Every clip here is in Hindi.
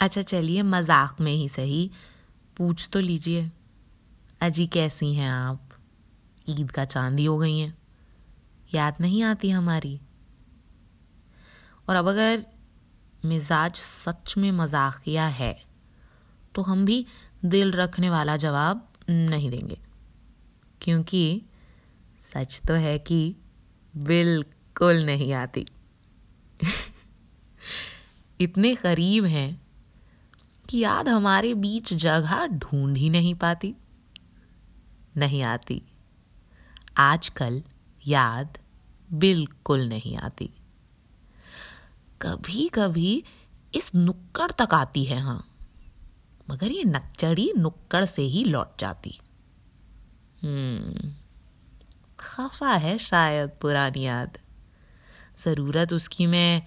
अच्छा चलिए, मज़ाक में ही सही। पूछ तो लीजिए। अजी, कैसी हैं आप? ईद का चांदी हो गई हैं। याद नहीं आती हमारी? और अब अगर मिजाज सच में मजाकिया है तो हम भी दिल रखने वाला जवाब नहीं देंगे। क्योंकि सच तो है कि बिल्कुल नहीं आती। इतने करीब हैं कि याद हमारे बीच जगह ढूंढ ही नहीं पाती। नहीं आती। आजकल याद बिल्कुल नहीं आती। कभी कभी इस नुक्कड़ तक आती है हाँ। मगर ये नक्चड़ी नुक्कड़ से ही लौट जाती। हम्म। खफा है शायद पुरानी याद। ज़रूरत उसकी मैं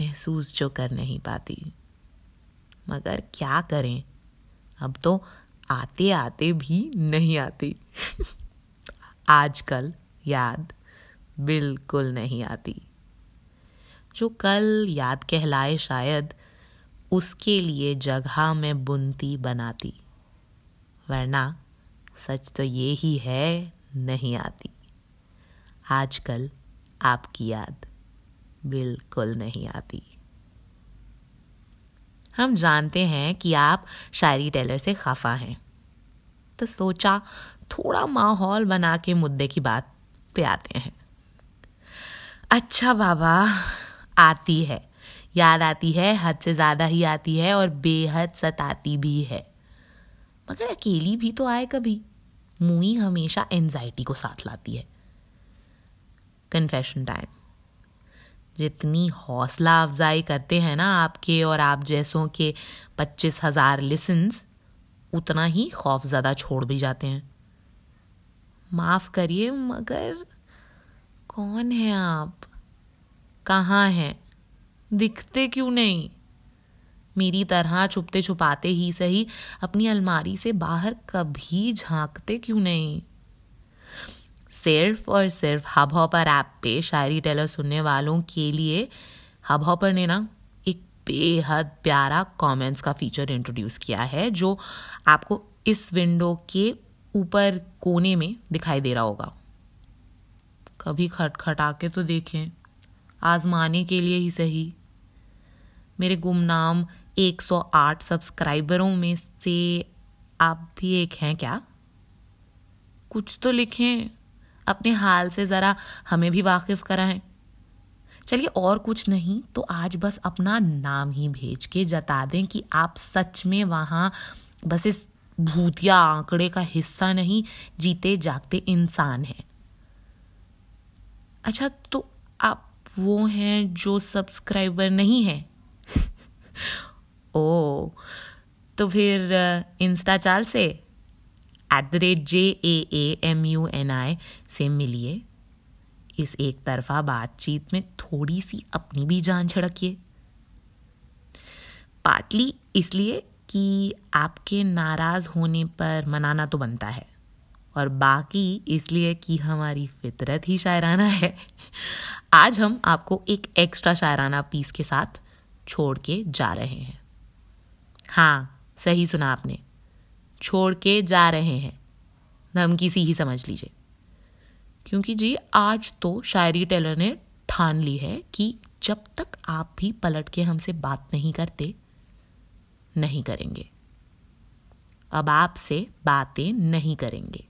महसूस जो कर नहीं पाती। मगर क्या करें? अब तो आते आते भी नहीं आती। आजकल याद बिल्कुल नहीं आती। जो कल याद कहलाए शायद, उसके लिए जगह में बुनती बनाती। वरना सच तो ये ही है, नहीं आती। आजकल आपकी याद बिल्कुल नहीं आती। हम जानते हैं कि आप शायरी टेलर से खफा हैं। तो सोचा, थोड़ा माहौल बना के मुद्दे की बात पे आते हैं। अच्छा बाबा, आती है। याद आती है, हद से ज़्यादा ही आती है और बेहद सताती भी है। मगर अकेली भी तो आए कभी। मुई हमेशा एनजाइटी को साथ लाती है। कन्फेशन टाइम जितनी हौसला अफजाई करते हैं ना आपके और आप जैसों के पच्चीस हज़ार लिसन्स उतना ही खौफ ज़्यादा छोड़ भी जाते हैं। माफ़ करिए, मगर कौन है आप? कहाँ हैं? दिखते क्यों नहीं? मेरी तरह छुपते छुपाते ही सही अपनी अलमारी से बाहर कभी झांकते क्यों नहीं? सिर्फ़ और सिर्फ़ हब हॉपर ऐप पे शायरी टेलर सुनने वालों के लिए हब हॉपर ने ना एक बेहद प्यारा कमेंट्स का फीचर इंट्रोड्यूस किया है, जो आपको इस विंडो के ऊपर कोने में दिखाई दे रहा होगा। कभी खटखटा के तो देखें, आजमाने के लिए ही सही। मेरे गुमनाम 108 सब्सक्राइबरों में से आप भी एक हैं क्या? कुछ तो लिखें। अपने हाल से ज़रा हमें भी वाकिफ कराएँ। चलिए और कुछ नहीं तो आज बस अपना नाम ही भेज के जता दें कि आप सच में वहाँ बस इस भूतिया आंकड़े का हिस्सा नहीं, जीते जागते इंसान हैं। अच्छा तो आप वो हैं जो सब्सक्राइबर नहीं है? ओ तो फिर, इंस्टा चाल से? At the rate J A A M U N I से मिलिए। इस एक तरफा बातचीत में थोड़ी सी अपनी भी जान छिड़किए। पार्टली इसलिए कि आपके नाराज़ होने पर मनाना तो बनता है, और बाकी इसलिए कि हमारी फितरत ही शायराना है। आज हम आपको एक एक्स्ट्रा शायराना पीस के साथ छोड़ के जा रहे हैं। हाँ सही सुना आपने। छोड़ के जा रहे हैं। धमकी सी ही समझ लीजिए। क्योंकि जी, आज तो शायरी टेलर ने ठान ली है कि जब तक आप भी पलट के हमसे बात नहीं करते, नहीं करेंगे। अब आपसे बातें नहीं करेंगे।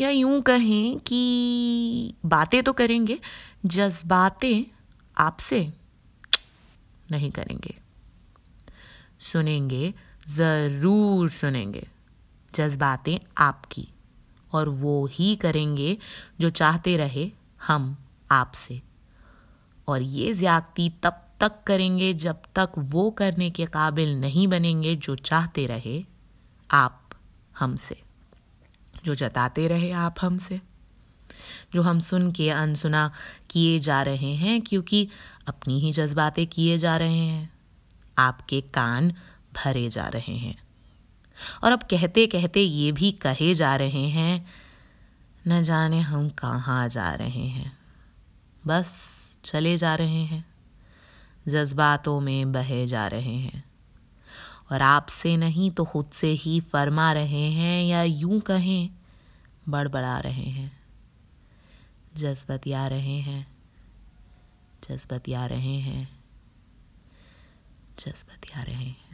या यूँ कहें कि बातें तो करेंगे, जज्बातें आपसे नहीं करेंगे। सुनेंगे ज़रूर सुनेंगे जज्बातें आपकी, और वो ही करेंगे जो चाहते रहे हम आपसे। और ये ज्यादती तब तक करेंगे जब तक वो करने के काबिल नहीं बनेंगे जो चाहते रहे आप हमसे, जो जताते रहे आप हमसे, जो हम सुन के अनसुना किए जा रहे हैं, क्योंकि अपनी ही जज्बातें किए जा रहे हैं। आपके कान भरे जा रहे हैं। और अब कहते कहते ये भी कहे जा रहे हैं, न जाने हम कहाँ जा रहे हैं। बस चले जा रहे हैं। जज्बातों में बहे जा रहे हैं। और आपसे नहीं तो खुद से ही फरमा रहे हैं या यूँ कहें, बड़बड़ा रहे हैं। जज्बतिया रहे हैं। जज्बतिया रहे हैं। जज्बतिया रहे हैं।